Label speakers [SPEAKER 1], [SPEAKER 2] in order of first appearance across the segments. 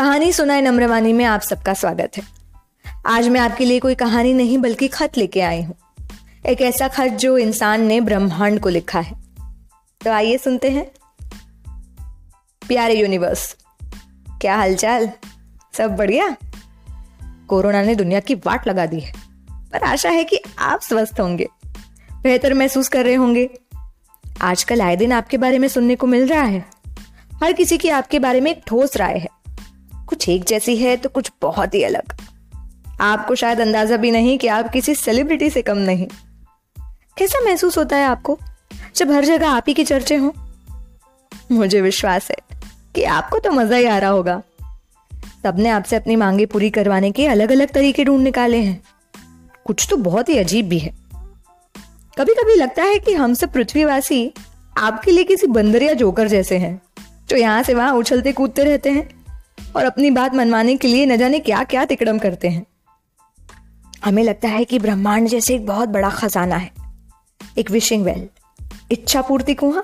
[SPEAKER 1] कहानी सुनाए नम्रवानी में आप सबका स्वागत है। आज मैं आपके लिए कोई कहानी नहीं, बल्कि खत लेके आई हूँ। एक ऐसा खत जो इंसान ने ब्रह्मांड को लिखा है। तो आइए सुनते हैं। प्यारे यूनिवर्स, क्या हालचाल? सब बढ़िया? कोरोना ने दुनिया की वाट लगा दी है, पर आशा है कि आप स्वस्थ होंगे, बेहतर महसूस कर रहे होंगे। आजकल आए दिन आपके बारे में सुनने को मिल रहा है। हर किसी की आपके बारे में एक ठोस राय है। कुछ एक जैसी है तो कुछ बहुत ही अलग। आपको शायद अंदाज़ा भी नहीं कि आप किसी सेलिब्रिटी से कम नहीं। कैसा महसूस होता है आपको, जब हर जगह आप ही की चर्चे हों? मुझे विश्वास है कि आपको तो मज़ा ही आ रहा होगा। सबने आपसे अपनी मांगे पूरी करवाने के अलग अलग तरीके ढूंढ निकाले हैं। कुछ तो बहुत ही अजीब भी है। कभी कभी लगता है कि हम सब पृथ्वीवासी आपके लिए किसी बंदर या जोकर जैसे हैं, जो यहाँ से वहाँ उछलते कूदते रहते हैं। और अपनी बात मनवाने के लिए न जाने क्या क्या तिकड़म करते हैं। हमें लगता है कि ब्रह्मांड जैसे एक बहुत बड़ा खजाना है। एक विशिंग वेल इच्छा पूर्ति कुआ,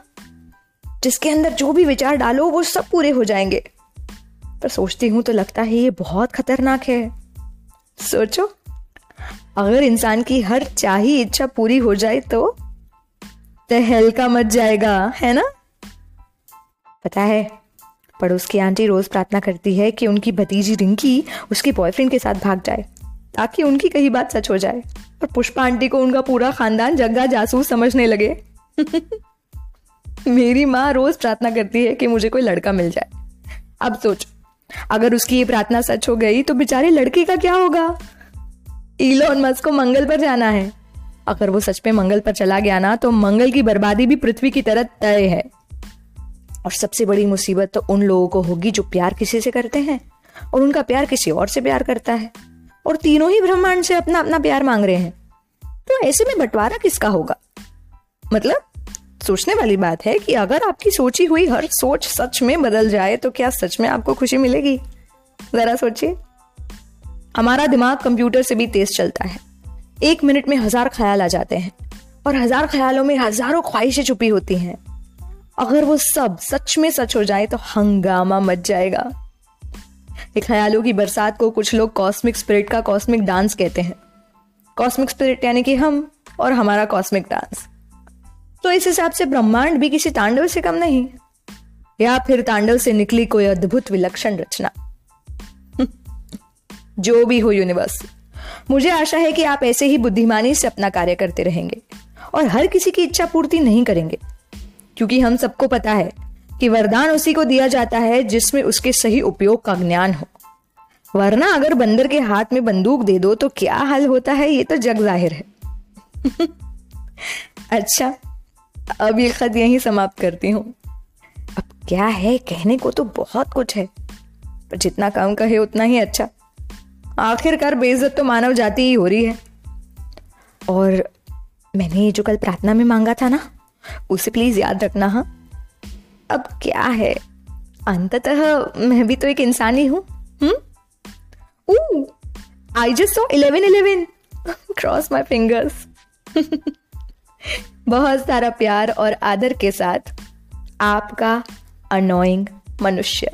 [SPEAKER 1] जिसके अंदर जो भी विचार डालो, वो सब पूरे हो जाएँगे। पर सोचती हूँ तो लगता है ये बहुत खतरनाक है। सोचो, अगर इंसान की हर चाही इच्छा पूरी हो जाए तो? तहलका मच जाएगा, है ना? पता है पड़ोस की आंटी रोज प्रार्थना करती है कि उनकी भतीजी रिंकी उसके बॉयफ्रेंड के साथ भाग जाए, ताकि उनकी कही बात सच हो जाए और पुष्पा आंटी को उनका पूरा खानदान जग्गा जासूस समझने लगे। मेरी माँ रोज प्रार्थना करती है कि मुझे कोई लड़का मिल जाए। अब सोच, अगर उसकी ये प्रार्थना सच हो गई तो बेचारे लड़के का क्या होगा? इलोन मस्क को मंगल पर जाना है। अगर वो सच में मंगल पर चला गया ना तो मंगल की बर्बादी भी पृथ्वी की तरह तय है। और सबसे बड़ी मुसीबत तो उन लोगों को होगी जो प्यार किसी से करते हैं और उनका प्यार किसी और से प्यार करता है और तीनों ही ब्रह्मांड से अपना अपना प्यार मांग रहे हैं। तो ऐसे में बंटवारा किसका होगा? मतलब सोचने वाली बात है कि अगर आपकी सोची हुई हर सोच सच में बदल जाए तो क्या सच में आपको खुशी मिलेगी? जरा सोचिए। हमारा दिमाग कंप्यूटर से भी तेज चलता है। एक मिनट में हज़ार ख्याल आ जाते हैं और हज़ार ख्यालों में हज़ारों ख्वाहिशें छुपी होती हैं। अगर वो सब सच में सच हो जाए तो हंगामा मच जाएगा। ख्यालों की बरसात को कुछ लोग कॉस्मिक स्पिरिट का कॉस्मिक डांस कहते हैं। कॉस्मिक स्पिरिट यानी कि हम और हमारा कॉस्मिक डांस तो इस हिसाब से ब्रह्मांड भी किसी तांडव से कम नहीं, या फिर तांडव से निकली कोई अद्भुत विलक्षण रचना। जो भी हो यूनिवर्स मुझे आशा है कि आप ऐसे ही बुद्धिमानी से अपना कार्य करते रहेंगे और हर किसी की इच्छा पूर्ति नहीं करेंगे। क्योंकि हम सबको पता है कि वरदान उसी को दिया जाता है जिसमें उसके सही उपयोग का ज्ञान हो। वरना अगर बंदर के हाथ में बंदूक दे दो तो क्या हाल होता है? ये तो जग ज़ाहिर है। अच्छा अब ये खत यहीं समाप्त करती हूँ। अब क्या है? कहने को तो बहुत कुछ है, पर जितना कम कहे उतना ही अच्छा। आखिरकार बेइज्जत तो मानव जाति ही हो रही है। और मैंने ये जो कल प्रार्थना में मांगा था ना उसे प्लीज़ याद रखना हाँ? अब क्या है? अंततः मैं भी तो एक इंसान ही हूँ। I just so eleven eleven cross my fingers बहुत सारा प्यार और आदर के साथ आपका अनोइंग मनुष्य।